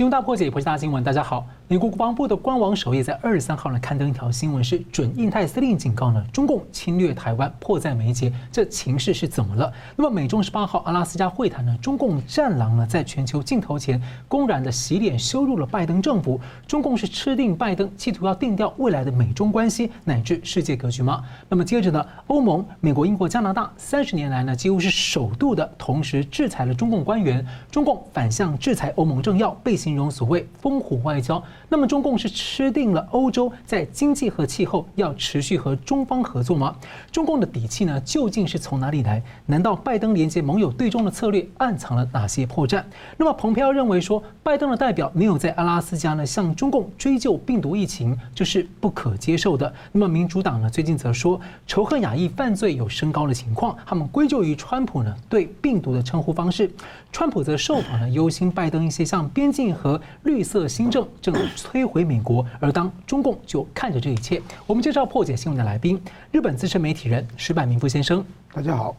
新闻大破解，破解大新闻。大家好，美国国防部的官网首页在二十三号呢刊登一条新闻，是准印太司令警告呢，中共侵略台湾迫在眉睫，这情势是怎么了？那么美中十八号阿拉斯加会谈呢，中共战狼呢在全球镜头前公然的洗脸羞辱了拜登政府，中共是吃定拜登，企图要定调未来的美中关系乃至世界格局吗？那么接着呢，欧盟、美国、英国、加拿大三十年来呢几乎是首度的同时制裁了中共官员，中共反向制裁欧盟政要被行。形容所谓“烽火外交”，那么中共是吃定了欧洲在经济和气候要持续和中方合作吗？中共的底气呢，究竟是从哪里来？难道拜登连接盟友对中的策略暗藏了哪些破绽？那么蓬佩奥认为说，拜登的代表没有在阿拉斯加呢向中共追究病毒疫情，就是不可接受的。那么民主党呢最近则说，仇恨亚裔犯罪有升高的情况，他们归咎于川普呢对病毒的称呼方式。川普则受访呢忧心拜登一些像边境。和绿色新政正摧毁美国，而当中共就看着这一切。我们介绍破解新闻的来宾：日本资深媒体人石坂明夫先生，大家好；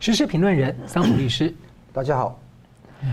时事评论人桑普律师，大家好。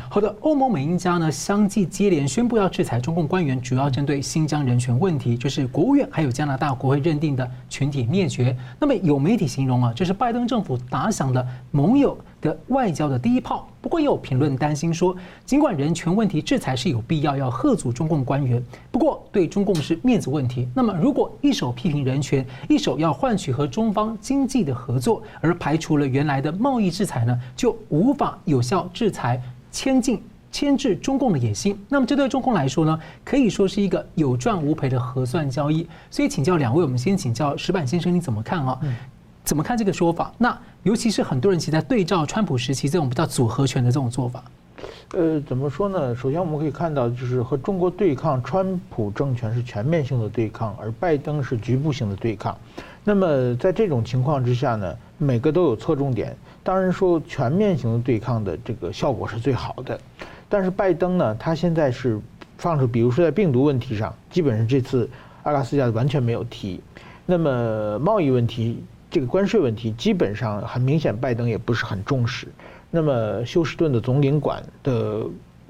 好的，欧盟、美、英加呢相继接连宣布要制裁中共官员，主要针对新疆人权问题，就是国务院还有加拿大国会认定的群体灭绝。那么有媒体形容啊，这是拜登政府打响的盟友的外交的第一炮。不过也有评论担心说，尽管人权问题制裁是有必要，要吓阻中共官员，不过对中共是面子问题。那么如果一手批评人权，一手要换取和中方经济的合作，而排除了原来的贸易制裁呢，就无法有效制裁。牵进牵制中共的野心，那么这对中共来说呢，可以说是一个有赚无赔的核算交易。所以请教两位，我们先请教石板先生，你怎么看啊？怎么看这个说法？那尤其是很多人其实在对照川普时期这种比较组合拳的这种做法。呃，怎么说呢？首先我们可以看到，就是和中国对抗，川普政权是全面性的对抗，而拜登是局部性的对抗。那么在这种情况之下呢，每个都有侧重点。当然说全面型的对抗的这个效果是最好的，但是拜登呢，他现在是放出，比如说在病毒问题上，基本上这次阿拉斯加完全没有提。那么贸易问题，这个关税问题，基本上很明显，拜登也不是很重视。那么休斯顿的总领馆的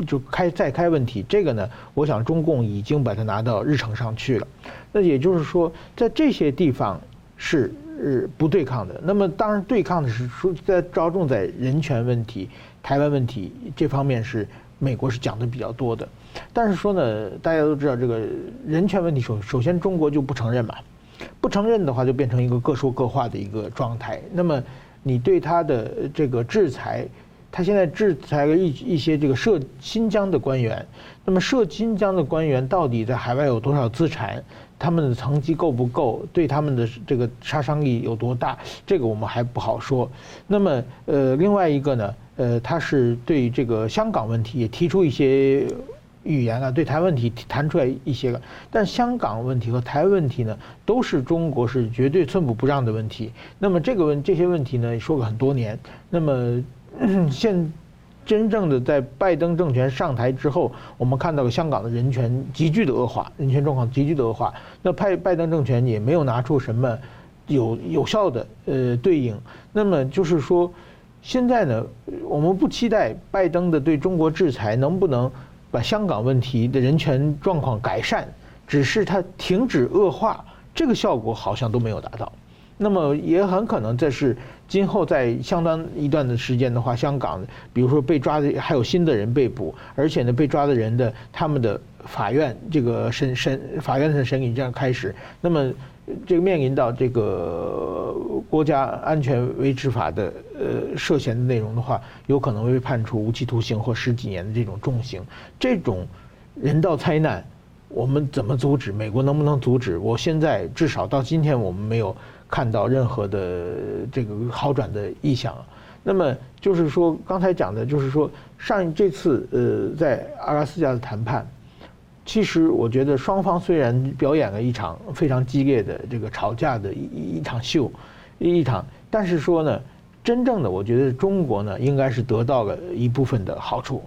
就开再开问题，这个呢，我想中共已经把它拿到日程上去了。那也就是说，在这些地方是。是不对抗的。那么，当然对抗的是说在着重在人权问题、台湾问题这方面是美国是讲的比较多的。但是说呢，大家都知道这个人权问题，首首先中国就不承认嘛，不承认的话就变成一个各说各话的一个状态。那么你对他的这个制裁，他现在制裁了一一些这个涉新疆的官员，那么涉新疆的官员到底在海外有多少资产？他们的层级够不够？对他们的这个杀伤力有多大？这个我们还不好说。那么，呃，另外一个呢，呃，他是对这个香港问题也提出一些语言啊，对台湾问题谈出来一些个。但香港问题和台湾问题呢，都是中国是绝对寸步不让的问题。那么这个问这些问题呢，说了很多年。那么现真正的在拜登政权上台之后，我们看到了香港的人权急剧的恶化，人权状况急剧的恶化。那拜拜登政权也没有拿出什么有有效的呃对应。那么就是说，现在呢，我们不期待拜登的对中国制裁能不能把香港问题的人权状况改善，只是他停止恶化，这个效果好像都没有达到。那么也很可能这是。今后在相当一段的时间的话，香港比如说被抓的还有新的人被捕，而且呢被抓的人的他们的法院这个审审法院的审理这样开始，那么这个面临到这个国家安全维持法的呃涉嫌的内容的话，有可能会被判处无期徒刑或十几年的这种重刑。这种人道灾难，我们怎么阻止？美国能不能阻止？我现在至少到今天我们没有。看到任何的这个好转的意向，那么就是说，刚才讲的就是说，上这次呃在阿拉斯加的谈判，其实我觉得双方虽然表演了一场非常激烈的这个吵架的一一场秀，一场，但是说呢，真正的我觉得中国呢应该是得到了一部分的好处，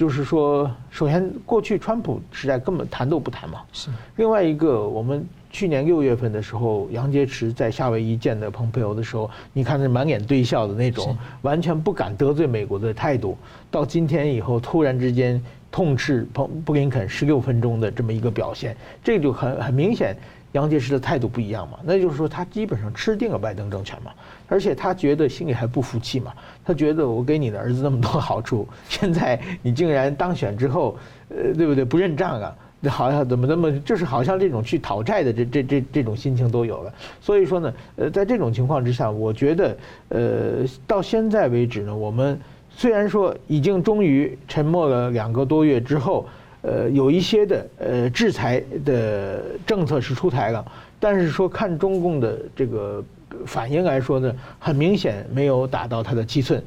就是说，首先过去川普时代根本谈都不谈嘛，是，另外一个我们。去年六月份的时候，杨洁篪在夏威夷见的蓬佩奥的时候，你看那满脸堆笑的那种，完全不敢得罪美国的态度。到今天以后，突然之间痛斥彭布林肯十六分钟的这么一个表现，这就很很明显，杨洁篪的态度不一样嘛。那就是说，他基本上吃定了拜登政权嘛，而且他觉得心里还不服气嘛。他觉得我给你的儿子那么多 好处，现在你竟然当选之后，呃，对不对？不认账啊？好像怎么那么就是好像这种去讨债的这这这这种心情都有了。所以说呢，呃，在这种情况之下，我觉得，呃，到现在为止呢，我们。虽然说已经终于沉默了两个多月之后，呃，有一些的呃制裁的政策是出台了，但是说看中共的这个反应来说呢，很明显没有打到他的七寸，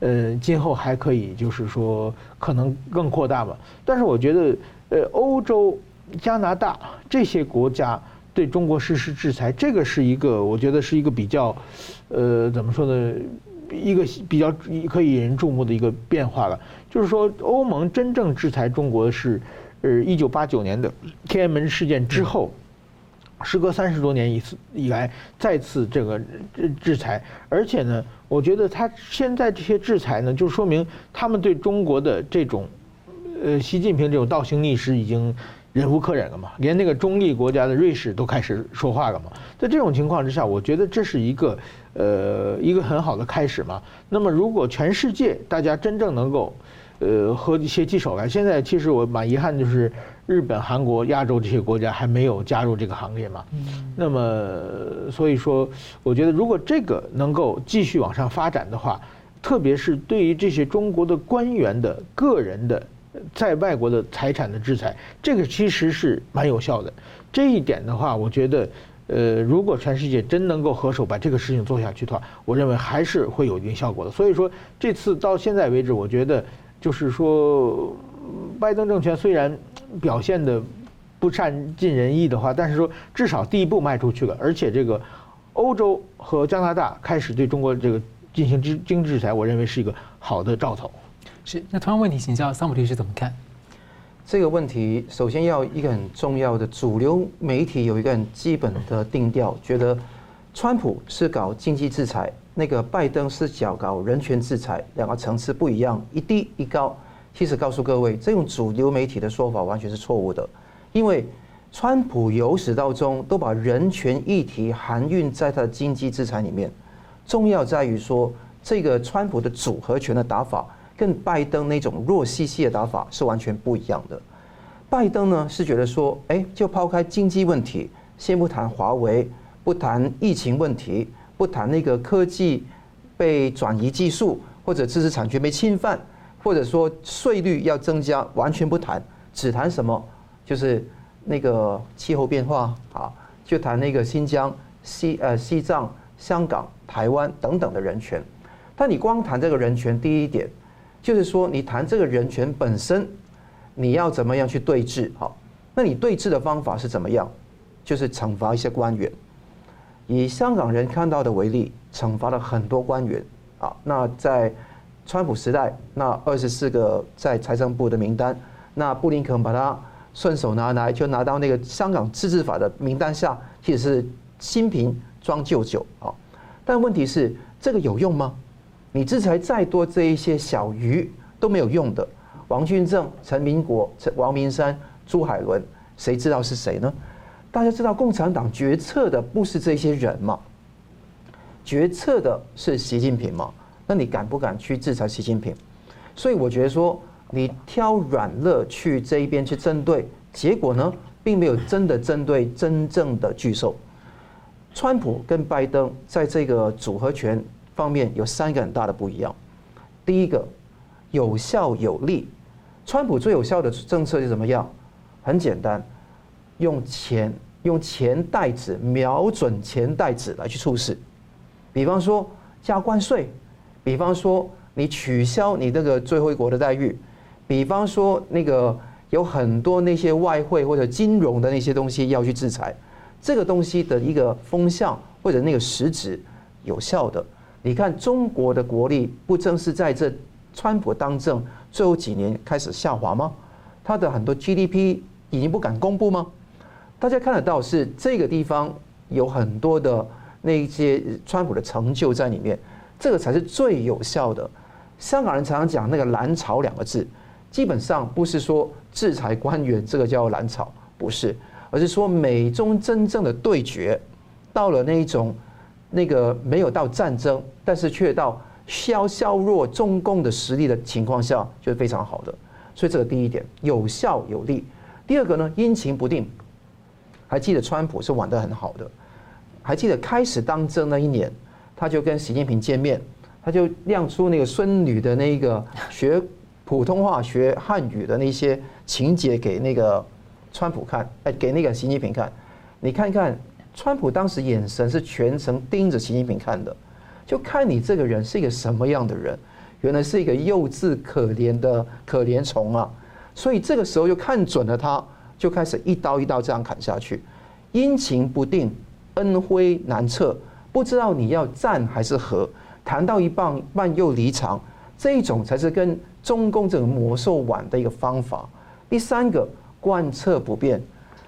呃，今后还可以就是说可能更扩大吧。但是我觉得，呃，欧洲、加拿大这些国家对中国实施制裁，这个是一个我觉得是一个比较，呃，怎么说呢？一个比较可以引人注目的一个变化了，就是说欧盟真正制裁中国是，呃，一九八九年的天安门事件之后，时隔三十多年一次以来再次这个制制裁，而且呢，我觉得他现在这些制裁呢，就说明他们对中国的这种，呃，习近平这种倒行逆施已经。忍无可忍了嘛，连那个中立国家的瑞士都开始说话了嘛。在这种情况之下，我觉得这是一个呃一个很好的开始嘛。那么如果全世界大家真正能够呃合起携起手来，现在其实我蛮遗憾就是日本、韩国、亚洲这些国家还没有加入这个行列嘛。那么所以说，我觉得如果这个能够继续往上发展的话，特别是对于这些中国的官员的个人的。在外国的财产的制裁，这个其实是蛮有效的。这一点的话，我觉得，呃，如果全世界真能够合手把这个事情做下去的话，我认为还是会有一定效果的。所以说，这次到现在为止，我觉得就是说，拜登政权虽然表现的不善尽人意的话，但是说至少第一步迈出去了，而且这个欧洲和加拿大开始对中国这个进行经经济制裁，我认为是一个好的兆头。是，那同样问题，请教桑普律师怎么看？这个问题，首先要一个很重要的主流媒体有一个很基本的定调，觉得川普是搞经济制裁，那个拜登是搞搞人权制裁，两个层次不一样，一低一高。其实告诉各位，这种主流媒体的说法完全是错误的，因为川普由始到终都把人权议题含运在他的经济制裁里面。重要在于说，这个川普的组合拳的打法。跟拜登那种弱兮兮的打法是完全不一样的。拜登呢是觉得说，哎，就抛开经济问题，先不谈华为，不谈疫情问题，不谈那个科技被转移技术或者知识产权被侵犯，或者说税率要增加，完全不谈，只谈什么？就是那个气候变化啊，就谈那个新疆、西呃西藏、香港、台湾等等的人权。但你光谈这个人权，第一点。就是说，你谈这个人权本身，你要怎么样去对峙？好，那你对峙的方法是怎么样？就是惩罚一些官员。以香港人看到的为例，惩罚了很多官员啊。那在川普时代，那二十四个在财政部的名单，那布林肯把他顺手拿来，就拿到那个香港自治法的名单下，其实是新瓶装旧酒啊。但问题是，这个有用吗？你制裁再多，这一些小鱼都没有用的。王俊正、陈明国、陈王明山、朱海伦，谁知道是谁呢？大家知道共产党决策的不是这些人吗？决策的是习近平吗？那你敢不敢去制裁习近平？所以我觉得说，你挑软肋去这一边去针对，结果呢，并没有真的针对真正的巨兽。川普跟拜登在这个组合拳。方面有三个很大的不一样。第一个，有效有力。川普最有效的政策是怎么样？很简单，用钱用钱袋子瞄准钱袋子来去处事。比方说加关税，比方说你取消你那个最后一国的待遇，比方说那个有很多那些外汇或者金融的那些东西要去制裁，这个东西的一个风向或者那个实质有效的。你看中国的国力不正是在这川普当政最后几年开始下滑吗？他的很多 GDP 已经不敢公布吗？大家看得到是这个地方有很多的那些川普的成就在里面，这个才是最有效的。香港人常常讲那个“蓝潮”两个字，基本上不是说制裁官员这个叫揽炒，不是，而是说美中真正的对决，到了那一种那个没有到战争，但是却到削削弱中共的实力的情况下，就是非常好的。所以这个第一点有效有力。第二个呢，阴晴不定。还记得川普是玩得很好的，还记得开始当政那一年，他就跟习近平见面，他就亮出那个孙女的那个学。普通话学汉语的那些情节给那个川普看，哎，给那个习近平看，你看看川普当时眼神是全程盯着习近平看的，就看你这个人是一个什么样的人，原来是一个幼稚可怜的可怜虫啊！所以这个时候就看准了他，就开始一刀一刀这样砍下去，阴晴不定，恩威难测，不知道你要战还是和，谈到一半半又离场，这一种才是跟。中共这个魔兽玩的一个方法。第三个贯彻不变，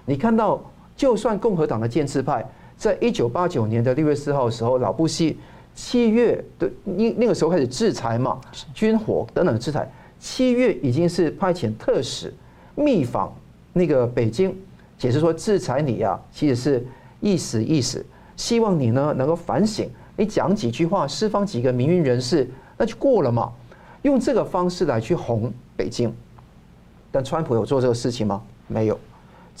你看到，就算共和党的建制派，在一九八九年的六月四号的时候，老布希七月的那那个时候开始制裁嘛，军火等等的制裁，七月已经是派遣特使密访那个北京，解释说制裁你啊，其实是意思意思，希望你呢能够反省，你讲几句话，释放几个民运人士，那就过了嘛。用这个方式来去哄北京，但川普有做这个事情吗？没有。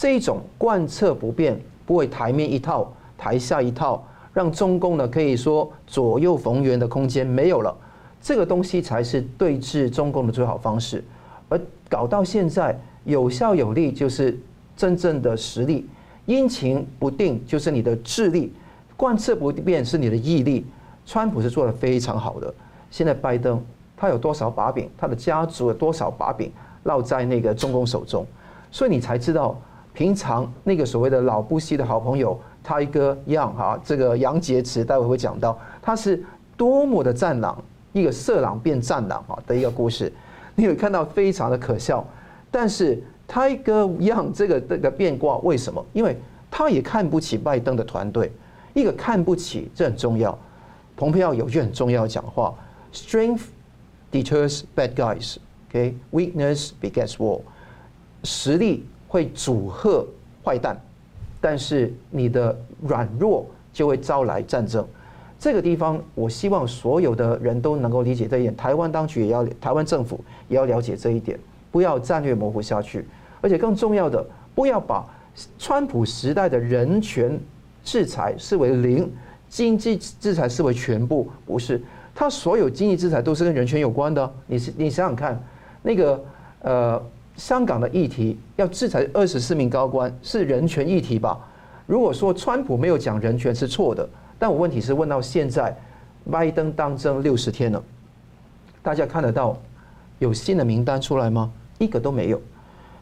这种贯彻不变，不会台面一套，台下一套，让中共呢可以说左右逢源的空间没有了。这个东西才是对峙中共的最好方式。而搞到现在有效有力，就是真正的实力；阴晴不定，就是你的智力；贯彻不变，是你的毅力。川普是做得非常好的。现在拜登。他有多少把柄？他的家族有多少把柄落在那个中共手中？所以你才知道，平常那个所谓的老布希的好朋友泰戈杨哈，这个杨洁篪，待会会讲到，他是多么的战狼，一个色狼变战狼哈的一个故事。你有看到非常的可笑，但是泰戈杨这个这个变卦为什么？因为他也看不起拜登的团队，一个看不起这很重要。蓬佩奥有句很重要讲话：strength。Deters bad guys, OK? Weakness begets war. 实力会阻吓坏蛋，但是你的软弱就会招来战争。这个地方，我希望所有的人都能够理解这一点。台湾当局也要，台湾政府也要了解这一点，不要战略模糊下去。而且更重要的，不要把川普时代的人权制裁视为零，经济制裁视为全部，不是。他所有经济制裁都是跟人权有关的。你是你想想看，那个呃香港的议题要制裁二十四名高官是人权议题吧？如果说川普没有讲人权是错的，但我问题是问到现在，拜登当政六十天了，大家看得到有新的名单出来吗？一个都没有，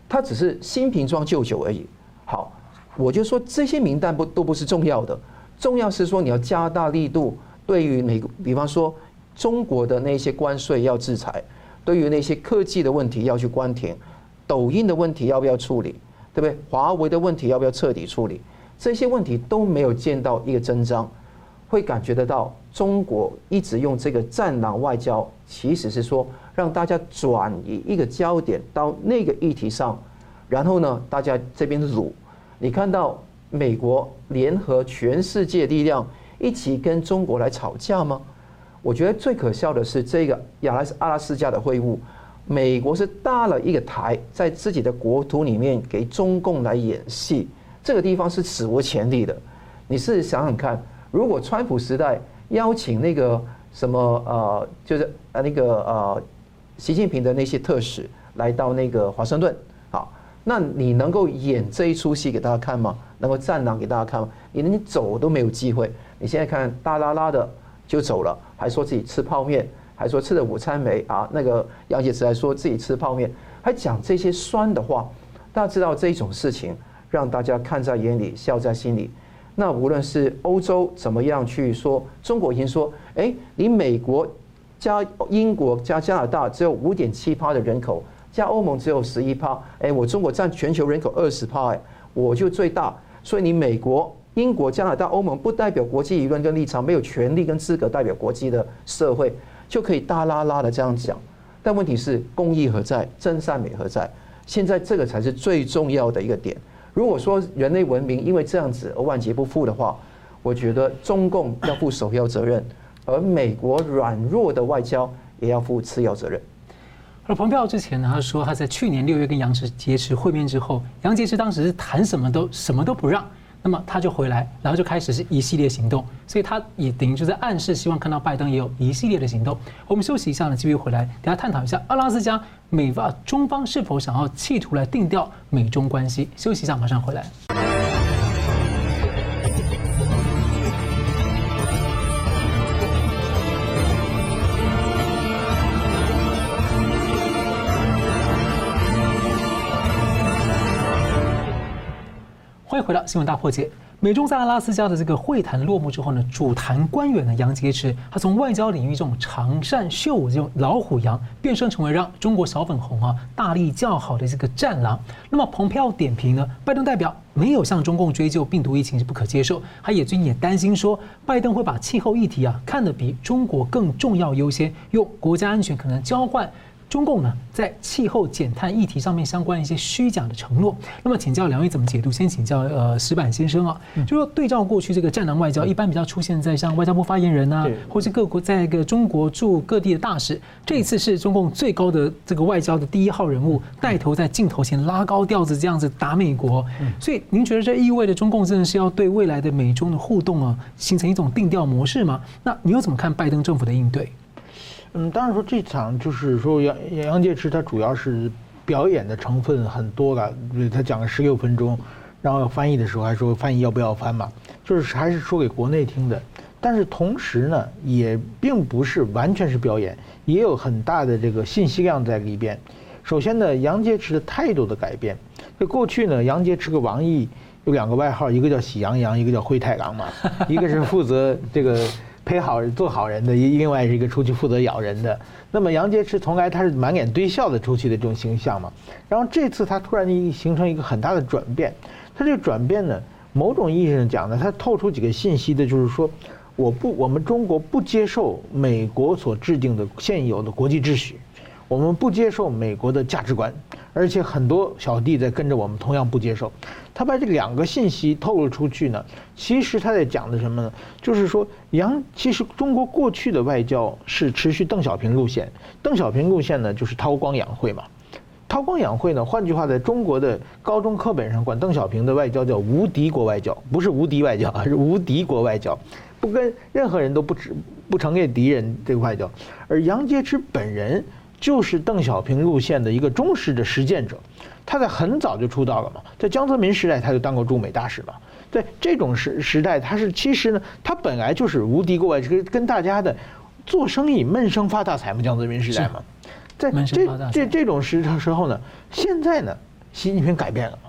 他只是新瓶装旧酒而已。好，我就说这些名单不都不是重要的，重要是说你要加大力度对于美，比方说。中国的那些关税要制裁，对于那些科技的问题要去关停，抖音的问题要不要处理，对不对？华为的问题要不要彻底处理？这些问题都没有见到一个真章，会感觉得到中国一直用这个战狼外交，其实是说让大家转移一个焦点到那个议题上，然后呢，大家这边辱，你看到美国联合全世界力量一起跟中国来吵架吗？我觉得最可笑的是这个亚拉斯阿拉斯加的会晤，美国是搭了一个台，在自己的国土里面给中共来演戏，这个地方是史无前例的。你试想想看，如果川普时代邀请那个什么呃，就是呃那个呃习近平的那些特使来到那个华盛顿，好，那你能够演这一出戏给大家看吗？能够战狼给大家看吗？你连走都没有机会。你现在看大拉拉的。就走了，还说自己吃泡面，还说吃的午餐没啊？那个杨洁篪还说自己吃泡面，还讲这些酸的话。大家知道这种事情，让大家看在眼里，笑在心里。那无论是欧洲怎么样去说，中国已经说，哎，你美国加英国加加拿大只有五点七趴的人口，加欧盟只有十一趴，哎，我中国占全球人口二十趴，哎，我就最大，所以你美国。英国、加拿大、欧盟不代表国际舆论跟立场，没有权利跟资格代表国际的社会，就可以大拉拉的这样讲。但问题是公义何在，真善美何在？现在这个才是最重要的一个点。如果说人类文明因为这样子而万劫不复的话，我觉得中共要负首要责任，而美国软弱的外交也要负次要责任。而蓬佩奥之前呢，他说他在去年六月跟杨洁篪会面之后，杨洁篪当时是谈什么都什么都不让，那么他就回来，然后就开始是一系列行动，所以他也等于就在暗示希望看到拜登也有一系列的行动。我们休息一下呢，继续回来，等下探讨一下阿拉斯加美方中方是否想要企图来定调美中关系。休息一下，马上回来。回到新闻大破解。美中在阿拉斯加的这个会谈落幕之后呢，主谈官员呢杨洁篪，他从外交领域这种长善秀武这种老虎羊，变身成为让中国小粉红啊大力叫好的这个战狼。那么蓬佩奥点评呢，拜登代表没有向中共追究病毒疫情是不可接受，他也最近也担心说，拜登会把气候议题啊看得比中国更重要优先，用国家安全可能交换。中共呢，在气候减碳议题上面相关一些虚假的承诺，那么请教两位怎么解读？先请教呃石板先生啊，就说对照过去这个战狼外交，一般比较出现在像外交部发言人啊，或是各国在一个中国驻各地的大使，这一次是中共最高的这个外交的第一号人物，带头在镜头前拉高调子这样子打美国，所以您觉得这意味着中共真的是要对未来的美中的互动啊，形成一种定调模式吗？那你又怎么看拜登政府的应对？嗯，当然说这场就是说杨杨洁篪他主要是表演的成分很多了，他讲了十六分钟，然后翻译的时候还说翻译要不要翻嘛，就是还是说给国内听的。但是同时呢，也并不是完全是表演，也有很大的这个信息量在里边。首先呢，杨洁篪的态度的改变，就过去呢，杨洁篪和王毅有两个外号，一个叫喜羊羊，一个叫灰太狼嘛，一个是负责这个。陪好人做好人的，一另外是一个出去负责咬人的。那么杨洁篪从来他是满脸堆笑的出去的这种形象嘛。然后这次他突然一形成一个很大的转变，他这个转变呢，某种意义上讲呢，他透出几个信息的，就是说，我不，我们中国不接受美国所制定的现有的国际秩序，我们不接受美国的价值观。而且很多小弟在跟着我们，同样不接受。他把这两个信息透露出去呢，其实他在讲的什么呢？就是说，杨其实中国过去的外交是持续邓小平路线。邓小平路线呢，就是韬光养晦嘛。韬光养晦呢，换句话，在中国的高中课本上管邓小平的外交叫无敌国外交，不是无敌外交，而是无敌国外交，不跟任何人都不不承认敌人这个外交。而杨洁篪本人。就是邓小平路线的一个忠实的实践者，他在很早就出道了嘛，在江泽民时代他就当过驻美大使嘛，在这种时时代，他是其实呢，他本来就是无敌国外，跟跟大家的做生意闷声发大财嘛，江泽民时代嘛，在这这这种时时候呢，现在呢，习近平改变了，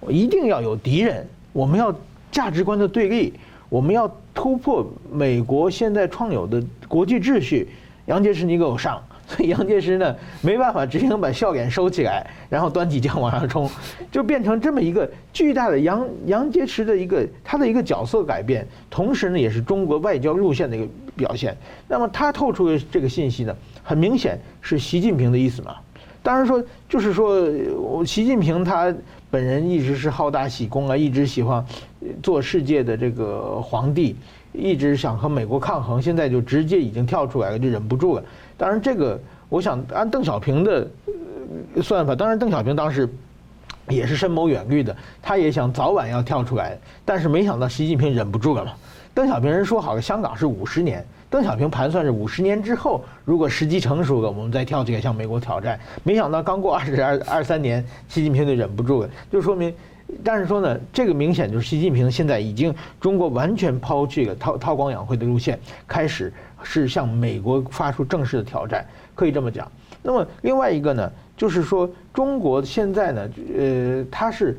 我一定要有敌人，我们要价值观的对立，我们要突破美国现在创有的国际秩序，杨洁篪你给我上。所以杨洁篪呢，没办法，只能把笑脸收起来，然后端起枪往上冲，就变成这么一个巨大的杨杨洁篪的一个他的一个角色改变，同时呢，也是中国外交路线的一个表现。那么他透出的这个信息呢，很明显是习近平的意思嘛。当然说，就是说我，习近平他本人一直是好大喜功啊，一直喜欢做世界的这个皇帝，一直想和美国抗衡，现在就直接已经跳出来了，就忍不住了。当然，这个我想按邓小平的算法，当然邓小平当时也是深谋远虑的，他也想早晚要跳出来，但是没想到习近平忍不住了嘛。邓小平人说好了，香港是五十年，邓小平盘算是五十年之后，如果时机成熟了，我们再跳起来向美国挑战。没想到刚过二十二二三年，习近平就忍不住了，就说明，但是说呢，这个明显就是习近平现在已经中国完全抛弃了韬韬光养晦的路线，开始。是向美国发出正式的挑战，可以这么讲。那么另外一个呢，就是说中国现在呢，呃，他是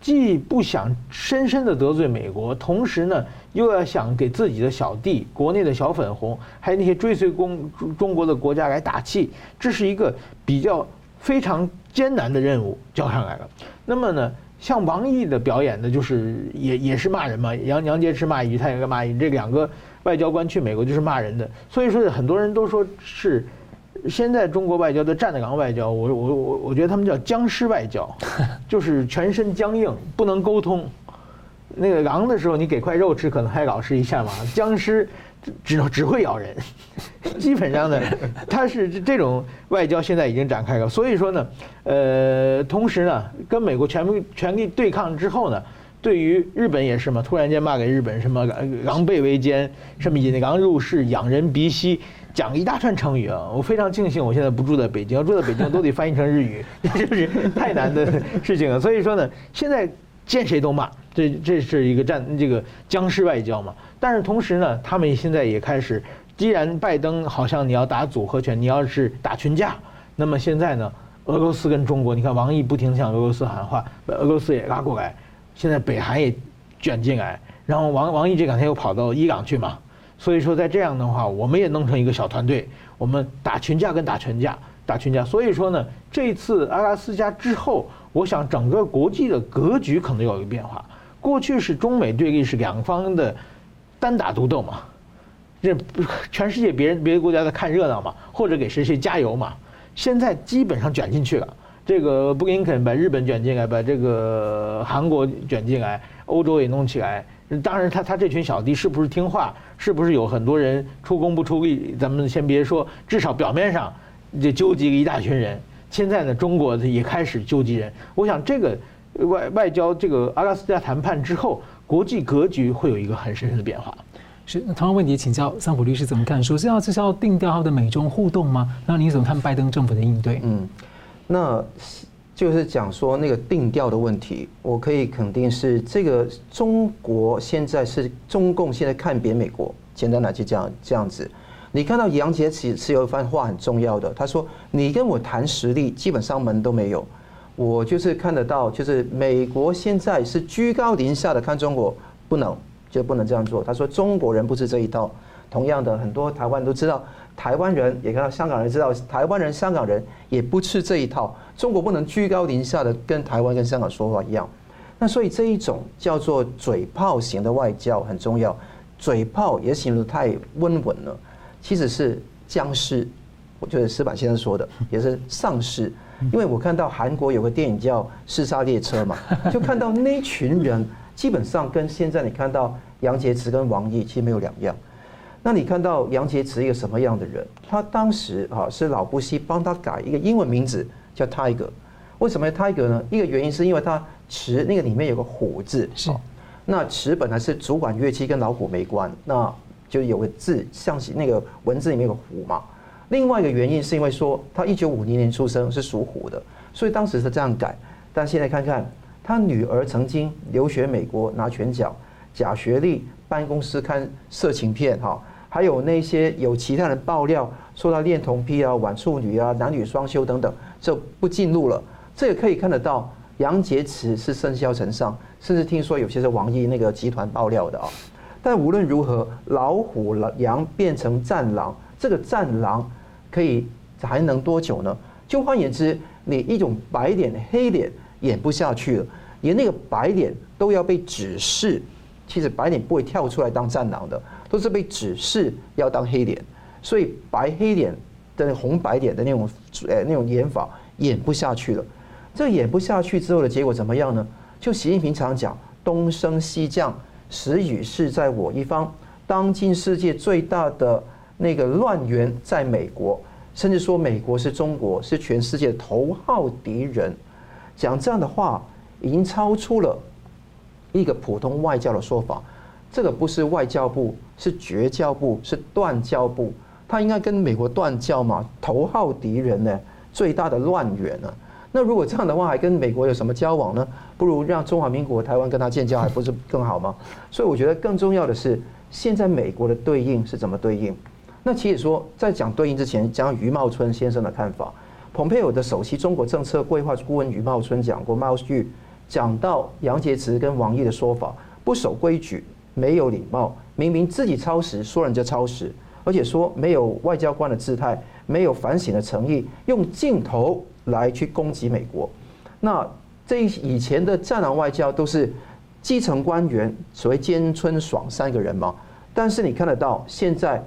既不想深深的得罪美国，同时呢，又要想给自己的小弟、国内的小粉红，还有那些追随中中国的国家来打气，这是一个比较非常艰难的任务交上来了。那么呢，像王毅的表演呢，就是也也是骂人嘛，杨杨洁篪骂一句，他也骂一句，这两个。外交官去美国就是骂人的，所以说很多人都说是现在中国外交的站着岗外交，我我我我觉得他们叫僵尸外交，就是全身僵硬，不能沟通。那个狼的时候，你给块肉吃，可能还老实一下嘛。僵尸只只会咬人，基本上呢，他是这种外交现在已经展开了。所以说呢，呃，同时呢，跟美国全部全力对抗之后呢，对于日本也是嘛，突然间骂给日本什么狼狈为奸，什么引狼入室，仰人鼻息。讲一大串成语啊！我非常庆幸我现在不住在北京，要住在北京都得翻译成日语，这就是太难的事情了。所以说呢，现在见谁都骂，这这是一个战这个僵尸外交嘛。但是同时呢，他们现在也开始，既然拜登好像你要打组合拳，你要是打群架，那么现在呢，俄罗斯跟中国，你看王毅不停向俄罗斯喊话，俄罗斯也拉过来，现在北韩也卷进来，然后王王毅这两天又跑到伊朗去嘛。所以说，在这样的话，我们也弄成一个小团队，我们打群架跟打群架，打群架。所以说呢，这次阿拉斯加之后，我想整个国际的格局可能有一个变化。过去是中美对立，是两方的单打独斗嘛，这 全世界别人别的国家在看热闹嘛，或者给谁谁加油嘛。现在基本上卷进去了，这个布林肯把日本卷进来，把这个韩国卷进来，欧洲也弄起来。当然，他他这群小弟是不是听话？是不是有很多人出工不出力？咱们先别说，至少表面上就纠集了一大群人。现在呢，中国也开始纠集人。我想，这个外外交这个阿拉斯加谈判之后，国际格局会有一个很深深的变化。是，那同样问题请教桑普律师怎么看？首先要这是要定调他的美中互动吗？那你怎么看拜登政府的应对？嗯，那。就是讲说那个定调的问题，我可以肯定是这个中国现在是中共现在看扁美国，简单来就这样这样子。你看到杨洁篪是有一番话很重要的，他说：“你跟我谈实力，基本上门都没有。”我就是看得到，就是美国现在是居高临下的看中国，不能就不能这样做。他说：“中国人不吃这一套。”同样的，很多台湾都知道。台湾人也看到，香港人知道，台湾人、香港人也不吃这一套。中国不能居高临下的跟台湾、跟香港说话一样。那所以这一种叫做嘴炮型的外交很重要。嘴炮也形容太温文了，其实是僵尸。我觉得矢板先生说的也是丧尸。因为我看到韩国有个电影叫《尸杀列车》嘛，就看到那群人基本上跟现在你看到杨洁篪跟王毅其实没有两样。那你看到杨洁篪一个什么样的人？他当时啊是老布希帮他改一个英文名字叫 Tiger，为什么叫 Tiger 呢？一个原因是因为他词那个里面有个虎字，是。那词本来是主管乐器跟老虎没关，那就有个字像是那个文字里面有个虎嘛。另外一个原因是因为说他一九五零年出生是属虎的，所以当时是这样改。但现在看看他女儿曾经留学美国拿全奖，假学历，办公室看色情片哈。还有那些有其他人爆料说他恋童癖啊、玩处女啊、男女双修等等，就不进入了。这也可以看得到，杨洁篪是甚嚣尘上，甚至听说有些是王毅那个集团爆料的啊。但无论如何，老虎狼羊变成战狼，这个战狼可以还能多久呢？就换言之，你一种白脸黑脸演不下去了，连那个白脸都要被指示，其实白脸不会跳出来当战狼的。都是被指示要当黑脸，所以白黑脸的红白脸的那种呃那种演法演不下去了。这演不下去之后的结果怎么样呢？就习近平常讲东升西降，时雨势在我一方。当今世界最大的那个乱源在美国，甚至说美国是中国是全世界头号敌人。讲这样的话已经超出了一个普通外交的说法。这个不是外交部，是绝交部，是断交部。他应该跟美国断交嘛？头号敌人呢？最大的乱源呢？那如果这样的话，还跟美国有什么交往呢？不如让中华民国台湾跟他建交，还不是更好吗？所以我觉得更重要的是，现在美国的对应是怎么对应？那其实说，在讲对应之前，讲余茂春先生的看法。蓬佩奥的首席中国政策规划顾问余茂春讲过，茂玉讲到杨洁篪跟王毅的说法，不守规矩。没有礼貌，明明自己超时，说人家超时，而且说没有外交官的姿态，没有反省的诚意，用镜头来去攻击美国。那这以前的战狼外交都是基层官员，所谓菅村爽三个人嘛。但是你看得到现在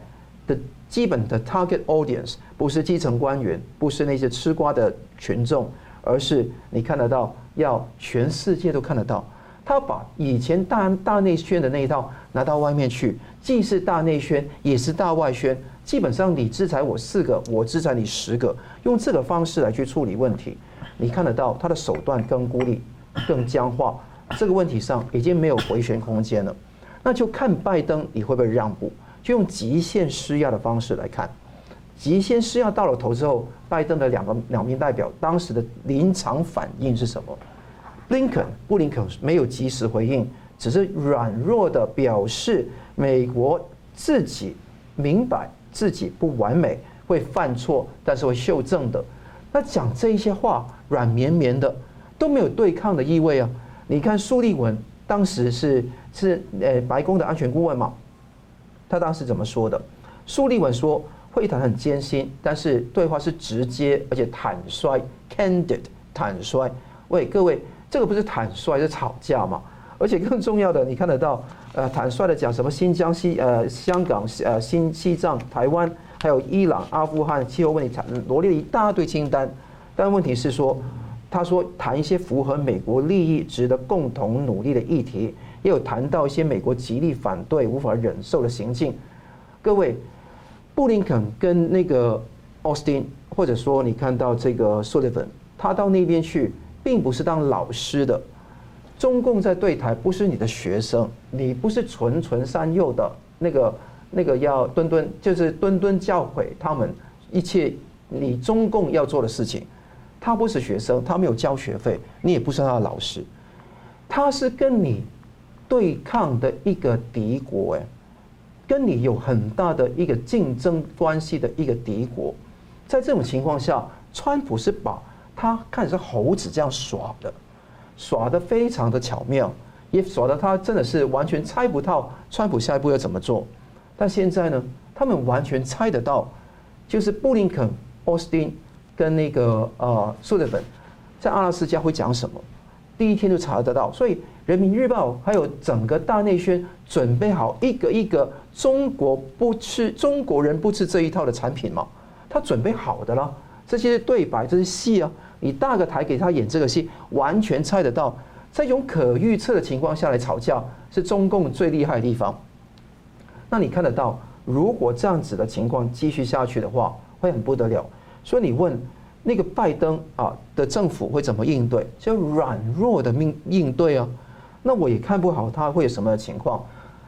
的基本的 target audience 不是基层官员，不是那些吃瓜的群众，而是你看得到，要全世界都看得到。他把以前大大内宣的那一套拿到外面去，既是大内宣，也是大外宣。基本上你制裁我四个，我制裁你十个，用这个方式来去处理问题。你看得到他的手段更孤立、更僵化，这个问题上已经没有回旋空间了。那就看拜登你会不会让步。就用极限施压的方式来看，极限施压到了头之后，拜登的两个两名代表当时的临场反应是什么？林肯布林肯没有及时回应，只是软弱的表示美国自己明白自己不完美，会犯错，但是会修正的。那讲这一些话软绵绵的，都没有对抗的意味啊！你看苏利文当时是是呃白宫的安全顾问嘛？他当时怎么说的？苏利文说，会谈很艰辛，但是对话是直接而且坦率，candid，坦率。喂，各位，这个不是坦率，是吵架嘛？而且更重要的，你看得到，呃，坦率的讲什么新疆西呃香港呃新西藏台湾，还有伊朗阿富汗气候问题，谈罗列了一大堆清单。但问题是说，他说谈一些符合美国利益、值得共同努力的议题。也有谈到一些美国极力反对、无法忍受的行径。各位，布林肯跟那个奥斯汀，或者说你看到这个苏利文，他到那边去，并不是当老师的。中共在对台，不是你的学生，你不是纯纯善诱的那个那个要敦敦，就是敦敦教诲他们一切你中共要做的事情。他不是学生，他没有交学费，你也不是他的老师，他是跟你。对抗的一个敌国，哎，跟你有很大的一个竞争关系的一个敌国，在这种情况下，川普是把他看是猴子这样耍的，耍得非常的巧妙，也耍得他真的是完全猜不到川普下一步要怎么做。但现在呢，他们完全猜得到，就是布林肯、奥斯汀跟那个呃苏德本在阿拉斯加会讲什么，第一天就查得到，所以。人民日报还有整个大内宣准备好一个一个中国不吃中国人不吃这一套的产品嘛？他准备好的了，这些对白这些戏啊，你搭个台给他演这个戏，完全猜得到，在这种可预测的情况下来吵架，是中共最厉害的地方。那你看得到，如果这样子的情况继续下去的话，会很不得了。所以你问那个拜登啊的政府会怎么应对？就软弱的命应对啊。那我也看不好他会有什么情况。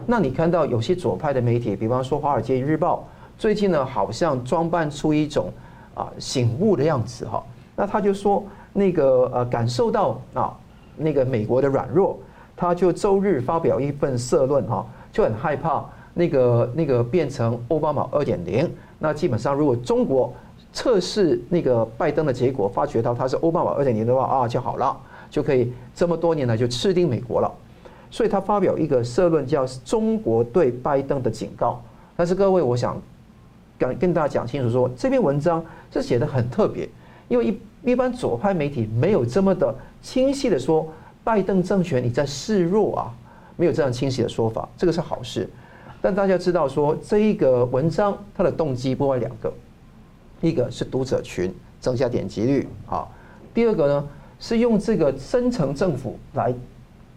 那你看到有些左派的媒体，比方说《华尔街日报》，最近呢好像装扮出一种啊醒悟的样子哈。那他就说那个呃感受到啊那个美国的软弱，他就周日发表一份社论哈，就很害怕那个那个变成奥巴马二点零。那基本上如果中国测试那个拜登的结果，发觉到他是奥巴马二点零的话啊就好了。就可以这么多年来就吃定美国了，所以他发表一个社论叫《中国对拜登的警告》。但是各位，我想跟跟大家讲清楚说，这篇文章是写的很特别，因为一一般左派媒体没有这么的清晰的说拜登政权你在示弱啊，没有这样清晰的说法，这个是好事。但大家知道说这一个文章它的动机不外两个，一个是读者群增加点击率啊，第二个呢？是用这个深层政府来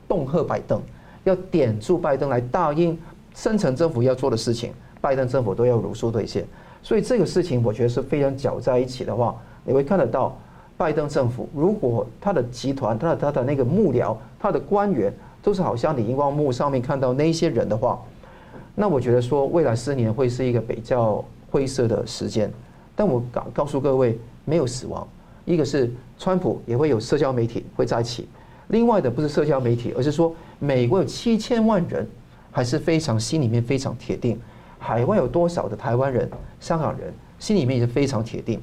恫吓拜登，要点住拜登来答应深层政府要做的事情，拜登政府都要如数兑现。所以这个事情我觉得是非常搅在一起的话，你会看得到拜登政府如果他的集团、他的他的那个幕僚、他的官员都是好像你荧光幕上面看到那些人的话，那我觉得说未来四年会是一个比较灰色的时间。但我告告诉各位，没有死亡。一个是川普也会有社交媒体会在一起，另外的不是社交媒体，而是说美国有七千万人还是非常心里面非常铁定，海外有多少的台湾人、香港人心里面也是非常铁定，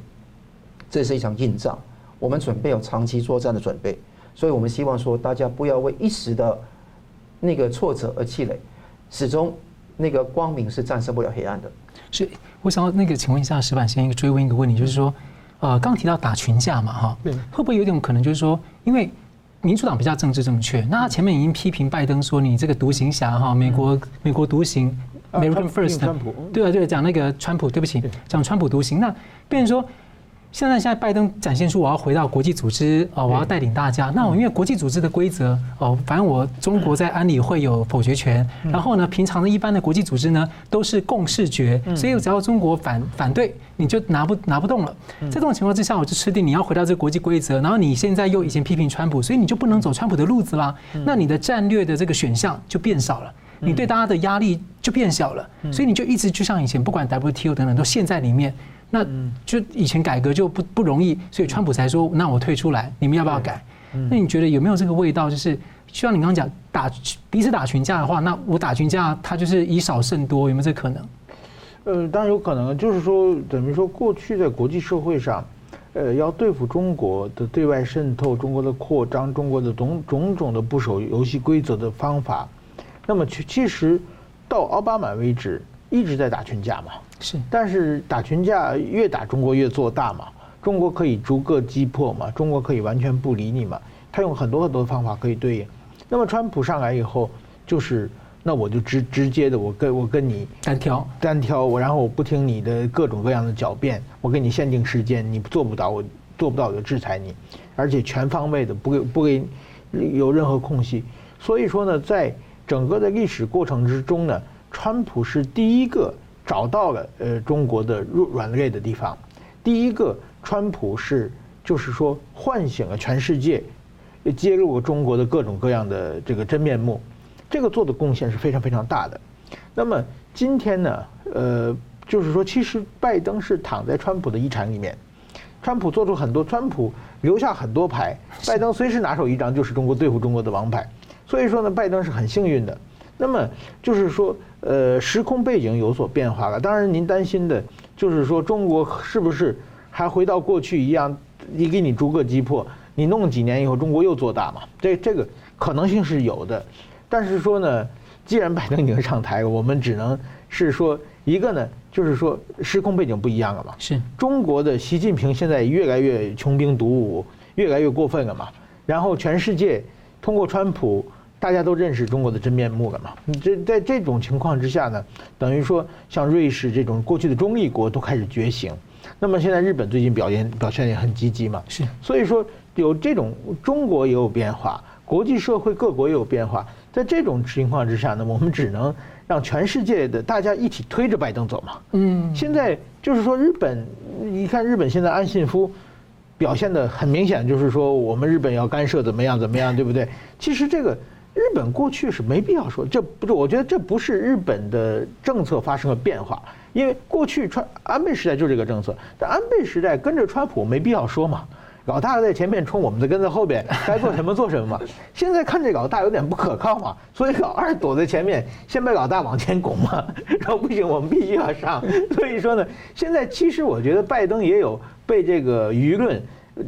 这是一场硬仗，我们准备有长期作战的准备，所以我们希望说大家不要为一时的那个挫折而气馁，始终那个光明是战胜不了黑暗的。是，我想要那个请问一下石板先一个追问一个问题，就是说。呃，刚提到打群架嘛，哈，会不会有点可能就是说，因为民主党比较政治正确，那他前面已经批评拜登说你这个独行侠哈，美国美国独行，American First，对啊，对，讲那个川普，对不起，讲川普独行。那变成说。现在，现在拜登展现出我要回到国际组织哦，我要带领大家。那我因为国际组织的规则哦，反正我中国在安理会有否决权。然后呢，平常的一般的国际组织呢都是共视觉，所以只要中国反反对，你就拿不拿不动了。在这种情况之下，我就吃定你要回到这个国际规则。然后你现在又以前批评川普，所以你就不能走川普的路子啦。那你的战略的这个选项就变少了，你对大家的压力就变小了。所以你就一直就像以前，不管 WTO 等等都陷在里面。那就以前改革就不不容易，所以川普才说，那我退出来，你们要不要改？那你觉得有没有这个味道？就是就像你刚刚讲打彼此打群架的话，那我打群架，他就是以少胜多，有没有这可能？呃，当然有可能，就是说等于说过去在国际社会上，呃，要对付中国的对外渗透、中国的扩张、中国的种种种的不守游戏规则的方法，那么其其实到奥巴马为止一直在打群架嘛。是，但是打群架越打中国越做大嘛，中国可以逐个击破嘛，中国可以完全不理你嘛，他用很多很多的方法可以对应。那么川普上来以后，就是那我就直直接的我跟我跟你单挑单挑我，然后我不听你的各种各样的狡辩，我给你限定时间，你做不到我做不到我就制裁你，而且全方位的不给不给有任何空隙。所以说呢，在整个的历史过程之中呢，川普是第一个。找到了呃中国的软软肋的地方，第一个，川普是就是说唤醒了全世界，揭露了中国的各种各样的这个真面目，这个做的贡献是非常非常大的。那么今天呢，呃，就是说其实拜登是躺在川普的遗产里面，川普做出很多，川普留下很多牌，拜登随时拿手一张就是中国对付中国的王牌，所以说呢，拜登是很幸运的。那么就是说。呃，时空背景有所变化了。当然，您担心的就是说，中国是不是还回到过去一样，你给你逐个击破？你弄几年以后，中国又做大嘛？这这个可能性是有的。但是说呢，既然拜登已经上台了，我们只能是说一个呢，就是说时空背景不一样了嘛。是中国的习近平现在越来越穷兵黩武，越来越过分了嘛。然后全世界通过川普。大家都认识中国的真面目了嘛？你这在这种情况之下呢，等于说像瑞士这种过去的中立国都开始觉醒。那么现在日本最近表现表现也很积极嘛？是。所以说有这种中国也有变化，国际社会各国也有变化。在这种情况之下呢，我们只能让全世界的大家一起推着拜登走嘛。嗯。现在就是说日本，你看日本现在安信夫表现的很明显，就是说我们日本要干涉怎么样怎么样，对不对？其实这个。日本过去是没必要说，这不是，我觉得这不是日本的政策发生了变化，因为过去川安倍时代就这个政策，但安倍时代跟着川普没必要说嘛，老大在前面冲，我们就跟在后边，该做什么做什么嘛。现在看这老大有点不可靠嘛，所以老二躲在前面，先被老大往前拱嘛，然后不行，我们必须要上。所以说呢，现在其实我觉得拜登也有被这个舆论。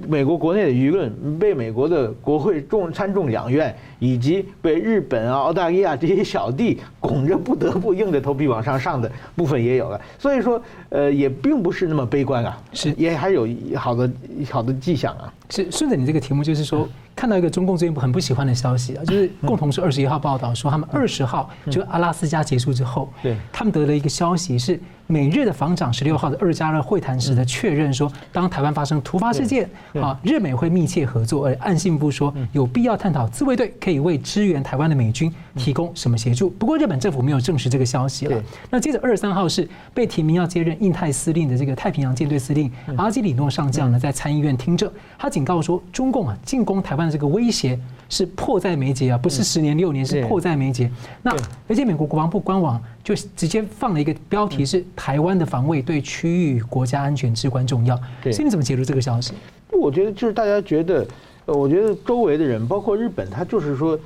美国国内的舆论被美国的国会众参众两院以及被日本啊、澳大利亚这些小弟拱着，不得不硬着头皮往上上的部分也有了。所以说，呃，也并不是那么悲观啊，是也还有好的好的迹象啊。是顺着你这个题目，就是说。看到一个中共最近很不喜欢的消息啊，就是共同是二十一号报道说，他们二十号就阿拉斯加结束之后，对，他们得了一个消息是美日的防长十六号的二加二会谈时的确认说，当台湾发生突发事件啊，日美会密切合作，而岸信部说有必要探讨自卫队可以为支援台湾的美军提供什么协助。不过日本政府没有证实这个消息了。那接着二十三号是被提名要接任印太司令的这个太平洋舰队司令阿基里诺上将呢，在参议院听证，他警告说中共啊进攻台湾的。这个威胁是迫在眉睫啊，不是十年六年，是迫在眉睫。那而且美国国防部官网就直接放了一个标题是“台湾的防卫对区域国家安全至关重要”。所以你怎么解读这个消息？我觉得就是大家觉得，我觉得周围的人，包括日本，他就是说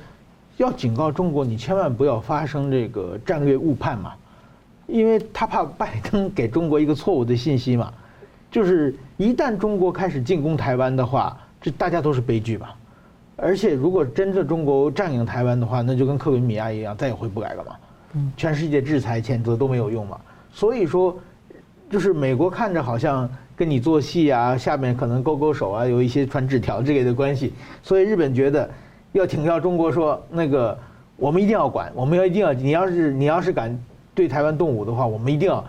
要警告中国，你千万不要发生这个战略误判嘛，因为他怕拜登给中国一个错误的信息嘛，就是一旦中国开始进攻台湾的话，这大家都是悲剧吧。而且，如果真的中国占领台湾的话，那就跟克里米亚一样，再也回不来了嘛。嗯，全世界制裁、谴责都没有用嘛。所以说，就是美国看着好像跟你做戏啊，下面可能勾勾手啊，有一些传纸条之类的关系。所以日本觉得要请教中国说，那个我们一定要管，我们要一定要，你要是你要是敢对台湾动武的话，我们一定要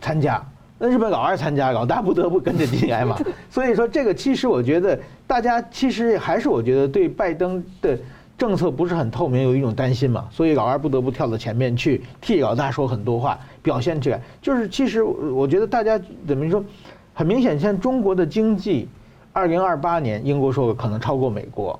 参加。那日本老二参加，老大不得不跟着进来嘛。所以说，这个其实我觉得大家其实还是我觉得对拜登的政策不是很透明，有一种担心嘛。所以老二不得不跳到前面去替老大说很多话，表现出来。就是其实我觉得大家怎么说，很明显，像中国的经济，二零二八年英国说可能超过美国，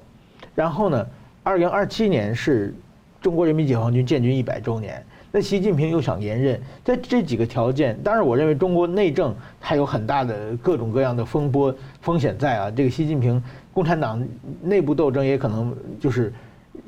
然后呢，二零二七年是中国人民解放军建军一百周年。那习近平又想连任，在这几个条件，当然我认为中国内政还有很大的各种各样的风波风险在啊。这个习近平共产党内部斗争也可能就是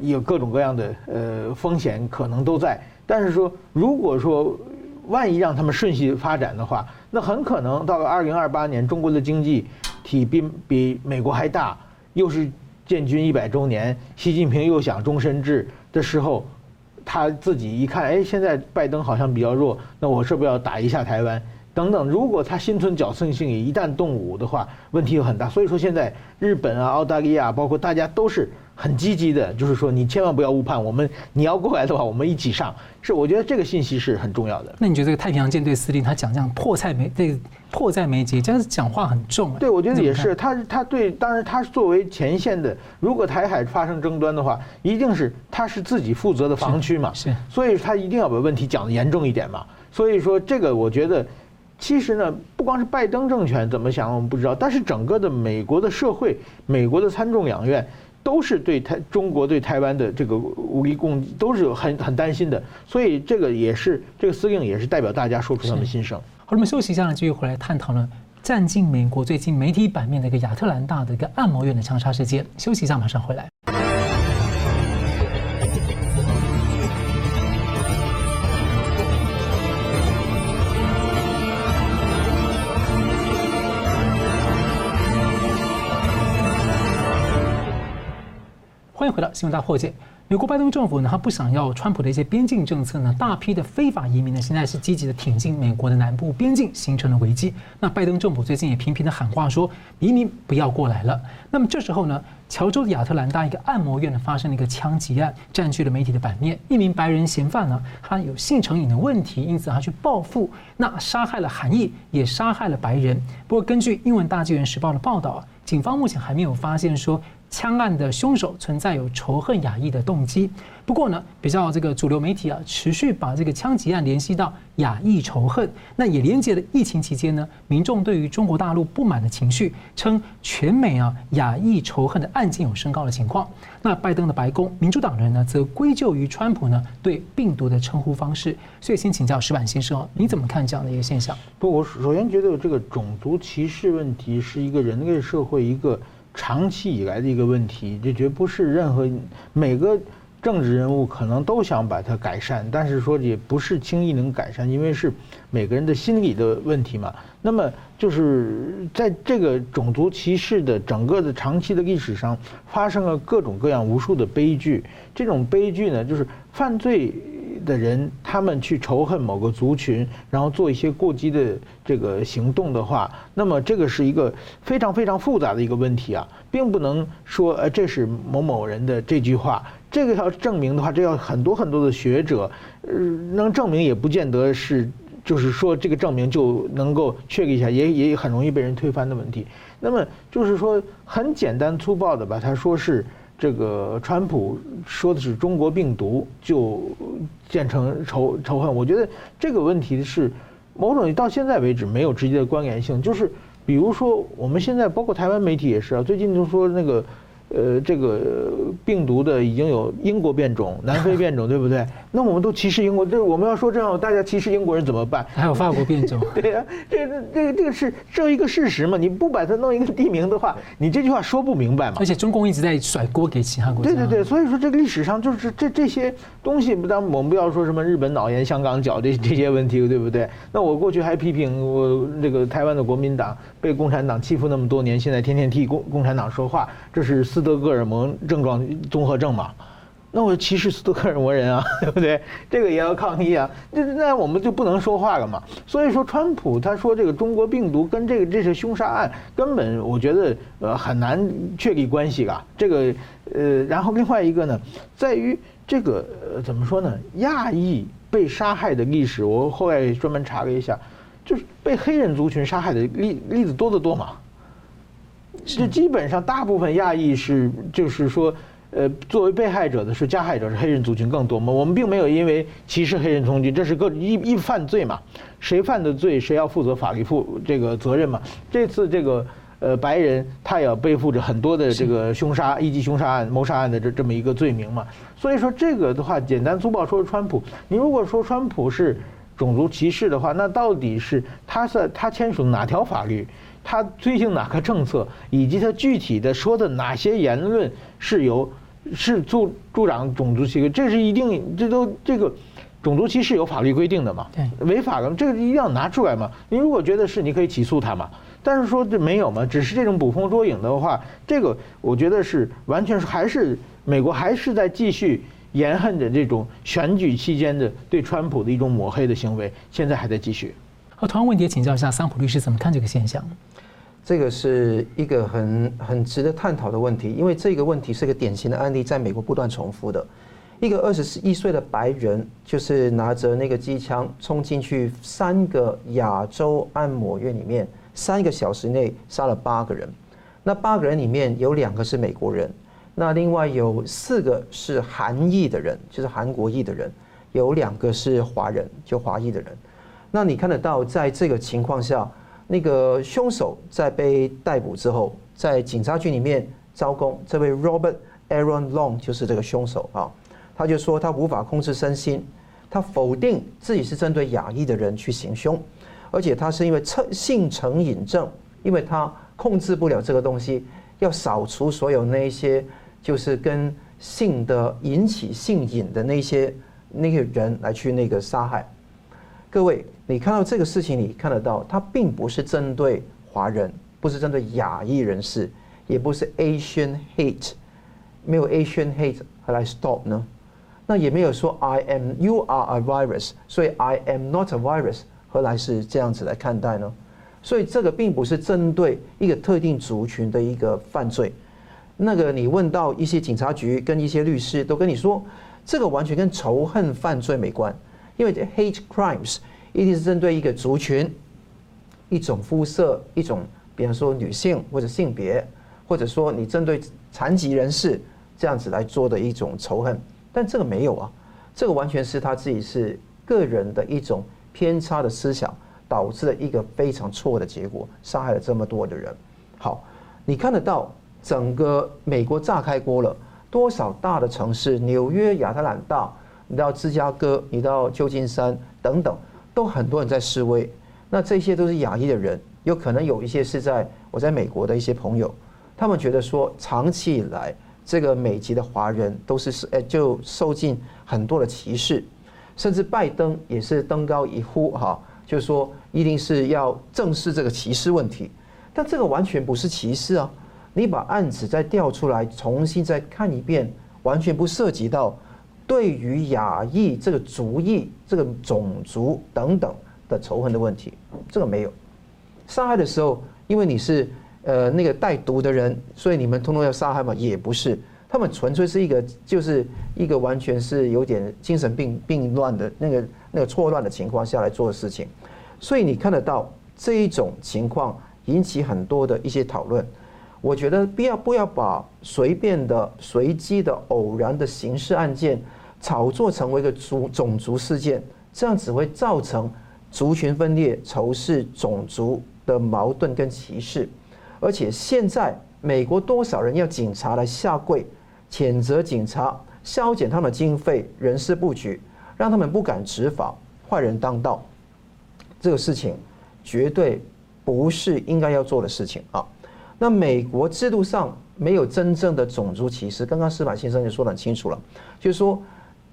有各种各样的呃风险可能都在。但是说，如果说万一让他们顺序发展的话，那很可能到了二零二八年，中国的经济体比比美国还大，又是建军一百周年，习近平又想终身制的时候。他自己一看，哎，现在拜登好像比较弱，那我是不是要打一下台湾？等等，如果他心存侥幸心理，一旦动武的话，问题就很大。所以说，现在日本啊、澳大利亚，包括大家都是很积极的，就是说你千万不要误判我们，你要过来的话，我们一起上。是，我觉得这个信息是很重要的。那你觉得这个太平洋舰队司令他讲这样破菜没这个迫在眉睫，这样子讲话很重。对，我觉得也是。他他对，当然他作为前线的，如果台海发生争端的话，一定是他是自己负责的防区嘛，是，所以他一定要把问题讲得严重一点嘛。所以说这个，我觉得。其实呢，不光是拜登政权怎么想，我们不知道，但是整个的美国的社会，美国的参众两院都是对台中国对台湾的这个武力攻击都是很很担心的，所以这个也是这个司令也是代表大家说出他们心声。好，我们休息一下呢，继续回来探讨呢，占尽美国最近媒体版面的一个亚特兰大的一个按摩院的枪杀事件。休息一下，马上回来。回到新闻大破解。美国拜登政府呢，他不想要川普的一些边境政策呢，大批的非法移民呢，现在是积极的挺进美国的南部边境，形成了危机。那拜登政府最近也频频的喊话说，移民不要过来了。那么这时候呢，乔州的亚特兰大一个按摩院呢，发生了一个枪击案，占据了媒体的版面。一名白人嫌犯呢，他有性成瘾的问题，因此他去报复，那杀害了韩裔，也杀害了白人。不过根据英文大纪元时报的报道，警方目前还没有发现说。枪案的凶手存在有仇恨亚裔的动机，不过呢，比较这个主流媒体啊，持续把这个枪击案联系到亚裔仇恨，那也连接了疫情期间呢，民众对于中国大陆不满的情绪，称全美啊亚裔仇恨的案件有升高的情况。那拜登的白宫民主党人呢，则归咎于川普呢对病毒的称呼方式。所以先请教石板先生，你怎么看这样的一个现象？不，我首先觉得这个种族歧视问题是一个人类社会一个。长期以来的一个问题，这绝不是任何每个政治人物可能都想把它改善，但是说也不是轻易能改善，因为是每个人的心理的问题嘛。那么就是在这个种族歧视的整个的长期的历史上，发生了各种各样无数的悲剧。这种悲剧呢，就是犯罪。的人，他们去仇恨某个族群，然后做一些过激的这个行动的话，那么这个是一个非常非常复杂的一个问题啊，并不能说呃这是某某人的这句话，这个要证明的话，这要很多很多的学者，呃，能证明也不见得是，就是说这个证明就能够确立一下，也也很容易被人推翻的问题。那么就是说很简单粗暴的把它说是。这个川普说的是中国病毒，就建成仇仇恨。我觉得这个问题是某种到现在为止没有直接的关联性。就是比如说，我们现在包括台湾媒体也是啊，最近就说那个。呃，这个病毒的已经有英国变种、南非变种，对不对？那我们都歧视英国，这我们要说这样，大家歧视英国人怎么办？还有法国变种，对呀、啊，这个这个这个是这一个事实嘛？你不把它弄一个地名的话，你这句话说不明白嘛？而且中共一直在甩锅给其他国家。对对对，所以说这个历史上就是这这些东西，不当我们不要说什么日本脑炎、香港脚这这些问题，对不对？那我过去还批评我这个台湾的国民党被共产党欺负那么多年，现在天天替共共产党说话，这是四。斯德哥尔摩症状综合症嘛，那我歧视斯德哥尔摩人啊，对不对？这个也要抗议啊，那那我们就不能说话了嘛。所以说，川普他说这个中国病毒跟这个这是凶杀案，根本我觉得呃很难确立关系啊。这个呃，然后另外一个呢，在于这个呃怎么说呢？亚裔被杀害的历史，我后来专门查了一下，就是被黑人族群杀害的例例子多得多嘛。就基本上大部分亚裔是就是说。呃，作为被害者的是加害者是黑人族群更多嘛？我们并没有因为歧视黑人族群，这是个一一犯罪嘛，谁犯的罪谁要负责法律负这个责任嘛。这次这个呃白人他也要背负着很多的这个凶杀、一级凶杀案、谋杀案的这这么一个罪名嘛。所以说这个的话，简单粗暴说川普，你如果说川普是种族歧视的话，那到底是他是他签署哪条法律？他推行哪个政策？以及他具体的说的哪些言论是由？是助助长种族歧视，这是一定，这都这个种族歧视有法律规定的嘛？对，违法的，这个一定要拿出来嘛。你如果觉得是，你可以起诉他嘛。但是说这没有嘛，只是这种捕风捉影的话，这个我觉得是完全是还是美国还是在继续严恨着这种选举期间的对川普的一种抹黑的行为，现在还在继续。好，同样问题请教一下桑普律师怎么看这个现象？这个是一个很很值得探讨的问题，因为这个问题是一个典型的案例，在美国不断重复的。一个二十一岁的白人，就是拿着那个机枪冲进去三个亚洲按摩院里面，三个小时内杀了八个人。那八个人里面有两个是美国人，那另外有四个是韩裔的人，就是韩国裔的人，有两个是华人，就华裔的人。那你看得到，在这个情况下。那个凶手在被逮捕之后，在警察局里面招供，这位 Robert Aaron Long 就是这个凶手啊。他就说他无法控制身心，他否定自己是针对亚裔的人去行凶，而且他是因为成性成瘾症，因为他控制不了这个东西，要扫除所有那些就是跟性的引起性瘾的那些那个人来去那个杀害。各位，你看到这个事情，你看得到，它并不是针对华人，不是针对亚裔人士，也不是 Asian hate，没有 Asian hate 何来 stop 呢？那也没有说 I am you are a virus，所以 I am not a virus，何来是这样子来看待呢？所以这个并不是针对一个特定族群的一个犯罪。那个你问到一些警察局跟一些律师都跟你说，这个完全跟仇恨犯罪没关。因为 hate crimes 一定是针对一个族群、一种肤色、一种，比方说女性或者性别，或者说你针对残疾人士这样子来做的一种仇恨，但这个没有啊，这个完全是他自己是个人的一种偏差的思想导致了一个非常错的结果，杀害了这么多的人。好，你看得到整个美国炸开锅了，多少大的城市，纽约、亚特兰大。你到芝加哥，你到旧金山等等，都很多人在示威。那这些都是亚裔的人，有可能有一些是在我在美国的一些朋友，他们觉得说，长期以来这个美籍的华人都是是诶，就受尽很多的歧视，甚至拜登也是登高一呼哈，就是说一定是要正视这个歧视问题。但这个完全不是歧视啊！你把案子再调出来，重新再看一遍，完全不涉及到。对于亚裔这个族裔、这个种族等等的仇恨的问题，这个没有。杀害的时候，因为你是呃那个带毒的人，所以你们通通要杀害吗？也不是，他们纯粹是一个就是一个完全是有点精神病病乱的那个那个错乱的情况下来做的事情。所以你看得到这一种情况引起很多的一些讨论。我觉得不要不要把随便的、随机的、偶然的刑事案件。炒作成为一个族种族事件，这样只会造成族群分裂、仇视种族的矛盾跟歧视。而且现在美国多少人要警察来下跪，谴责警察，削减他们的经费、人事布局，让他们不敢执法，坏人当道。这个事情绝对不是应该要做的事情啊！那美国制度上没有真正的种族歧视，刚刚司马先生也说得很清楚了，就是说。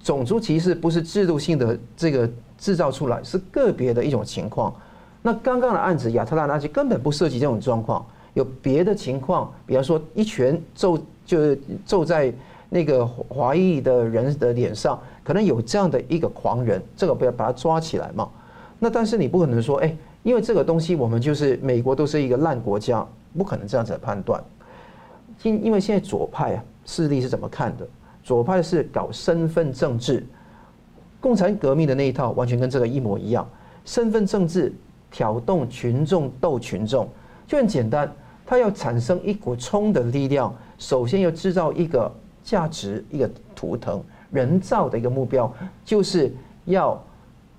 种族歧视不是制度性的这个制造出来，是个别的一种情况。那刚刚的案子亚特兰大就根本不涉及这种状况，有别的情况，比方说一拳揍就是揍在那个华裔的人的脸上可能有这样的一个狂人，这个不要把他抓起来嘛。那但是你不可能说，哎，因为这个东西我们就是美国都是一个烂国家，不可能这样子的判断。因因为现在左派啊势力是怎么看的？左派是搞身份政治，共产革命的那一套完全跟这个一模一样，身份政治挑动群众斗群众，就很简单。他要产生一股冲的力量，首先要制造一个价值、一个图腾、人造的一个目标，就是要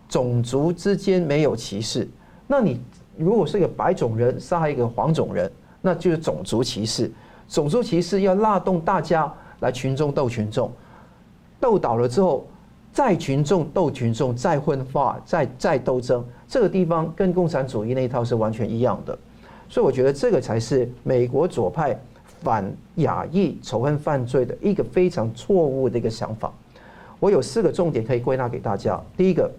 种族之间没有歧视。那你如果是一个白种人杀害一个黄种人，那就是种族歧视。种族歧视要拉动大家来群众斗群众，斗倒了之后，再群众斗群众，再分化，再再斗争。这个地方跟共产主义那一套是完全一样的。所以我觉得这个才是美国左派反亚裔仇恨犯罪的一个非常错误的一个想法。我有四个重点可以归纳给大家。第一个，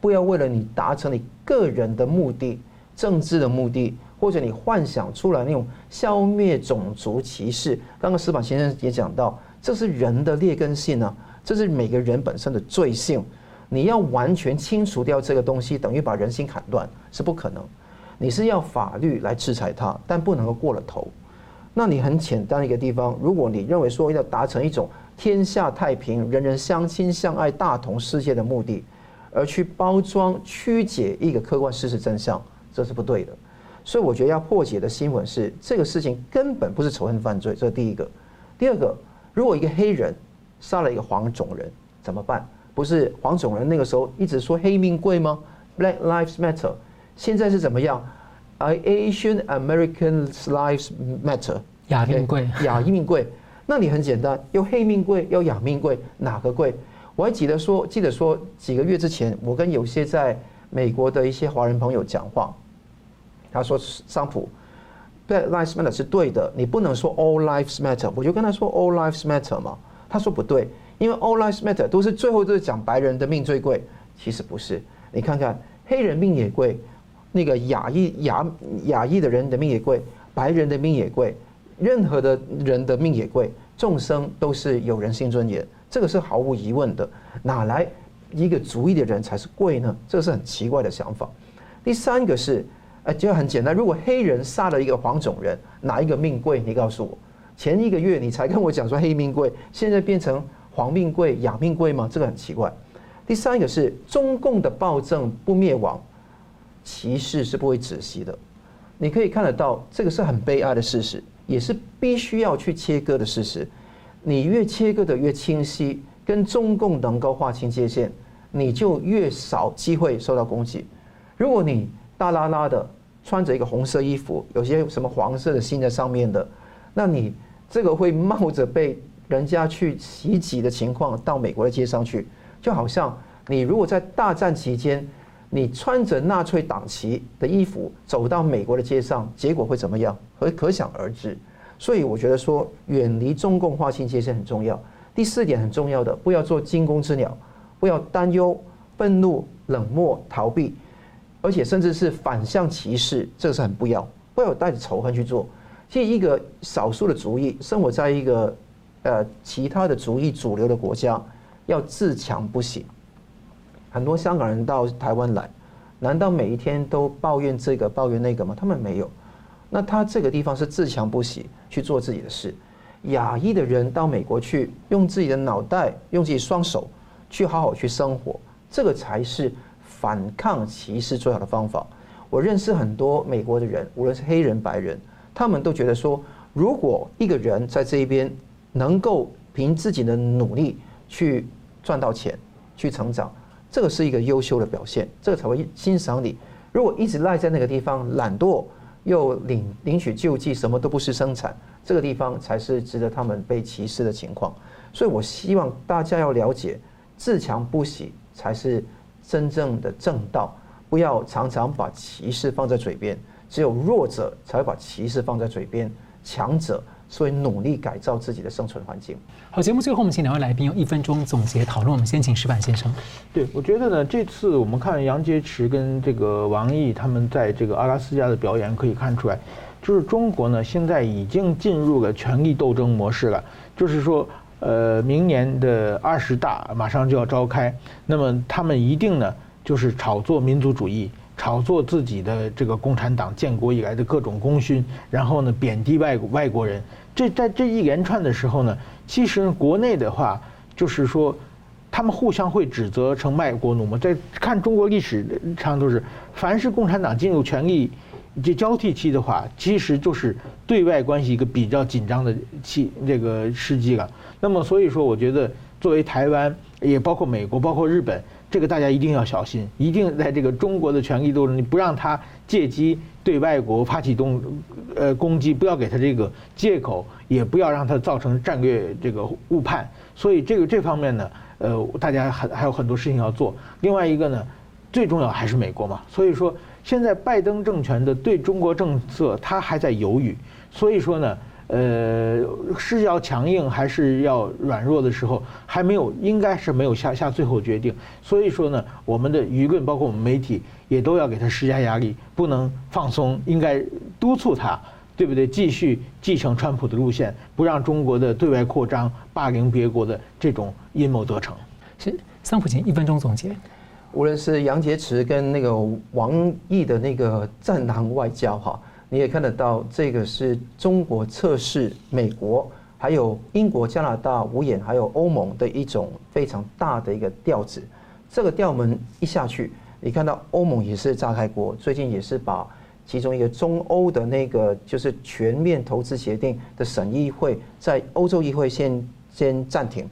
不要为了你达成你个人的目的、政治的目的，或者你幻想出来那种消灭种族歧视。刚刚矢板先生也讲到，这是人的劣根性啊，这是每个人本身的罪性。你要完全清除掉这个东西，等于把人心砍断，是不可能。你是要法律来制裁他，但不能够过了头。那你很简单的一个地方，如果你认为说要达成一种天下太平、人人相亲相爱、大同世界的目的，而去包装曲解一个客观事实真相，这是不对的。所以我觉得要破解的新闻是，这个事情根本不是仇恨犯罪，这是第一个。第二个，如果一个黑人杀了一个黄种人怎么办？不是黄种人那个时候一直说黑命贵吗？Black Lives Matter。现在是怎么样？Asian Americans lives matter。亚命贵，亚裔命贵。那你很简单，有黑命贵，有亚命贵，哪个贵？我还记得说，记得说几个月之前，我跟有些在美国的一些华人朋友讲话，他说桑普，Black lives matter 是对的，你不能说 All lives matter。我就跟他说 All lives matter 嘛，他说不对，因为 All lives matter 都是最后都是讲白人的命最贵，其实不是。你看看黑人命也贵。那个亚裔亚亚裔的人的命也贵，白人的命也贵，任何的人的命也贵，众生都是有人性尊严，这个是毫无疑问的。哪来一个族裔的人才是贵呢？这个是很奇怪的想法。第三个是，哎，就很简单，如果黑人杀了一个黄种人，哪一个命贵？你告诉我，前一个月你才跟我讲说黑命贵，现在变成黄命贵、亚命贵吗？这个很奇怪。第三个是中共的暴政不灭亡。歧视是不会止息的，你可以看得到，这个是很悲哀的事实，也是必须要去切割的事实。你越切割的越清晰，跟中共能够划清界限，你就越少机会受到攻击。如果你大拉拉的穿着一个红色衣服，有些什么黄色的心在上面的，那你这个会冒着被人家去袭击的情况到美国的街上去，就好像你如果在大战期间。你穿着纳粹党旗的衣服走到美国的街上，结果会怎么样？可可想而知。所以我觉得说，远离中共划清界限很重要。第四点很重要的，不要做惊弓之鸟，不要担忧、愤怒、冷漠、逃避，而且甚至是反向歧视，这个是很不要，不要带着仇恨去做。其实一个少数的族裔生活在一个呃其他的族裔主流的国家，要自强不息。很多香港人到台湾来，难道每一天都抱怨这个抱怨那个吗？他们没有。那他这个地方是自强不息去做自己的事。亚裔的人到美国去，用自己的脑袋，用自己双手去好好去生活，这个才是反抗歧视最好的方法。我认识很多美国的人，无论是黑人白人，他们都觉得说，如果一个人在这一边能够凭自己的努力去赚到钱，去成长。这个是一个优秀的表现，这个才会欣赏你。如果一直赖在那个地方，懒惰又领领取救济，什么都不是生产，这个地方才是值得他们被歧视的情况。所以我希望大家要了解，自强不息才是真正的正道，不要常常把歧视放在嘴边。只有弱者才会把歧视放在嘴边，强者。所以努力改造自己的生存环境。好，节目最后我们请两位来宾用一分钟总结讨论。我们先请石板先生。对，我觉得呢，这次我们看杨洁篪跟这个王毅他们在这个阿拉斯加的表演，可以看出来，就是中国呢现在已经进入了权力斗争模式了。就是说，呃，明年的二十大马上就要召开，那么他们一定呢，就是炒作民族主义，炒作自己的这个共产党建国以来的各种功勋，然后呢，贬低外外国人。这在这一连串的时候呢，其实国内的话，就是说，他们互相会指责成卖国奴嘛。在看中国历史上都是，凡是共产党进入权力这交替期的话，其实就是对外关系一个比较紧张的期这个时机了。那么所以说，我觉得作为台湾，也包括美国，包括日本，这个大家一定要小心，一定在这个中国的权力斗争，你不让他借机对外国发起动呃攻击，不要给他这个借口，也不要让他造成战略这个误判。所以这个这方面呢，呃，大家还还有很多事情要做。另外一个呢，最重要还是美国嘛。所以说，现在拜登政权的对中国政策，他还在犹豫。所以说呢。呃，是要强硬还是要软弱的时候，还没有，应该是没有下下最后决定。所以说呢，我们的舆论包括我们媒体也都要给他施加压力，不能放松，应该督促他，对不对？继续继承川普的路线，不让中国的对外扩张、霸凌别国的这种阴谋得逞。是桑普琴一分钟总结。无论是杨洁篪跟那个王毅的那个战狼外交哈。你也看得到，这个是中国测试美国，还有英国、加拿大、五眼，还有欧盟的一种非常大的一个调子。这个调门一下去，你看到欧盟也是炸开锅，最近也是把其中一个中欧的那个就是全面投资协定的审议会，在欧洲议会先先暂停。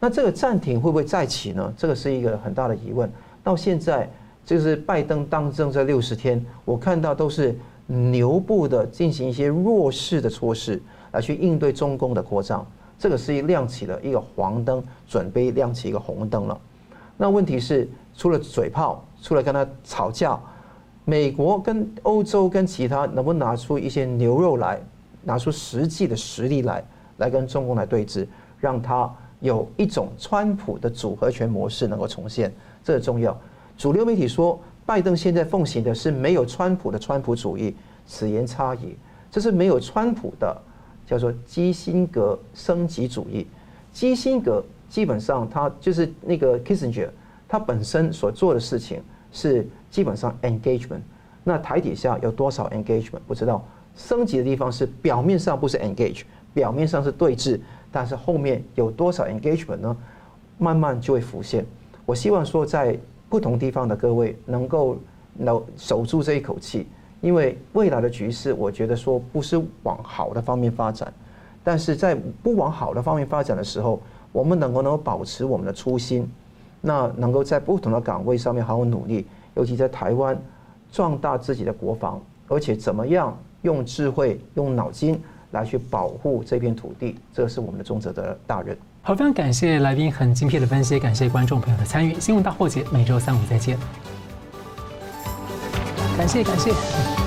那这个暂停会不会再起呢？这个是一个很大的疑问。到现在就是拜登当政这六十天，我看到都是。牛步的进行一些弱势的措施来去应对中共的扩张，这个是亮起了一个黄灯，准备亮起一个红灯了。那问题是，除了嘴炮，除了跟他吵架，美国跟欧洲跟其他能不能拿出一些牛肉来，拿出实际的实力来，来跟中共来对峙，让他有一种川普的组合拳模式能够重现，这重要。主流媒体说。拜登现在奉行的是没有川普的川普主义，此言差矣。这是没有川普的，叫做基辛格升级主义。基辛格基本上他就是那个 Kissinger，他本身所做的事情是基本上 engagement。那台底下有多少 engagement 不知道。升级的地方是表面上不是 engage，表面上是对峙，但是后面有多少 engagement 呢？慢慢就会浮现。我希望说在。不同地方的各位能够能守住这一口气，因为未来的局势，我觉得说不是往好的方面发展，但是在不往好的方面发展的时候，我们能够能够保持我们的初心，那能够在不同的岗位上面好好努力，尤其在台湾壮大自己的国防，而且怎么样用智慧、用脑筋来去保护这片土地，这是我们的重责的大任。好，非常感谢来宾很精辟的分析，感谢观众朋友的参与。新闻大破解每周三五再见，感谢感谢。